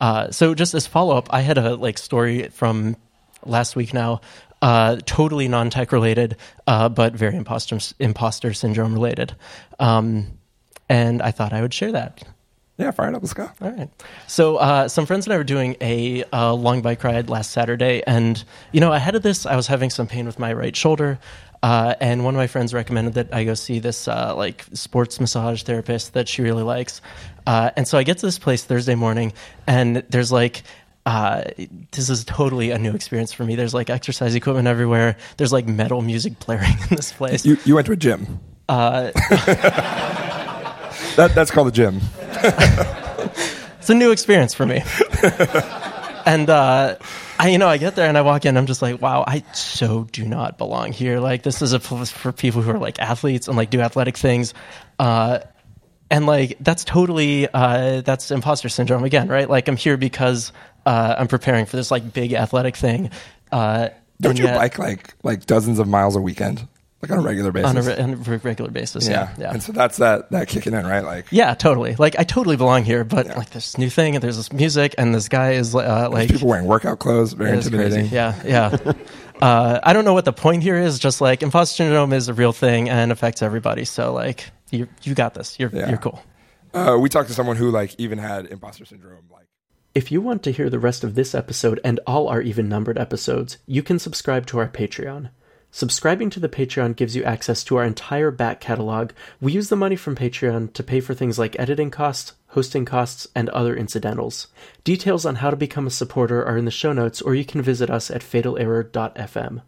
Uh, so just as follow up, I had a like story from last week now, uh, totally non tech related, uh, but very imposter imposter syndrome related. Um, and I thought I would share that. Yeah, fire it up. Let's go. All right. So, uh, some friends and I were doing a uh, long bike ride last Saturday, and you know, ahead of this, I was having some pain with my right shoulder, uh, and one of my friends recommended that I go see this uh, like sports massage therapist that she really likes. Uh, and so I get to this place Thursday morning, and there's like. Uh, this is totally a new experience for me. There's like exercise equipment everywhere. There's like metal music blaring in this place. You you went to a gym. Uh, That that's called a gym. it's a new experience for me. And uh, I, you know, I get there and I walk in. I'm just like, wow, I so do not belong here. Like, this is a place for people who are like athletes and like do athletic things. Uh, and like that's totally uh, that's imposter syndrome again, right? Like I'm here because uh, I'm preparing for this like big athletic thing. Uh, Don't you yet- bike like like dozens of miles a weekend, like on a regular basis? on a, re- on a re- regular basis? Yeah, yeah. And so that's that that kicking in, right? Like Yeah, totally. Like I totally belong here, but like this new thing, and there's this music, and this guy is uh, like people wearing workout clothes, very intimidating. crazy. Yeah, yeah. uh, I don't know what the point here is. Just like imposter syndrome is a real thing and affects everybody. So like you you got this. You're Yeah. you're cool. Uh, we talked to someone who like even had imposter syndrome. Like If you want to hear the rest of this episode and all our even numbered episodes, you can subscribe to our Patreon. Subscribing to the Patreon gives you access to our entire back catalog. We use the money from Patreon to pay for things like editing costs, hosting costs, and other incidentals. Details on how to become a supporter are in the show notes, or you can visit us at fatalerror.fm.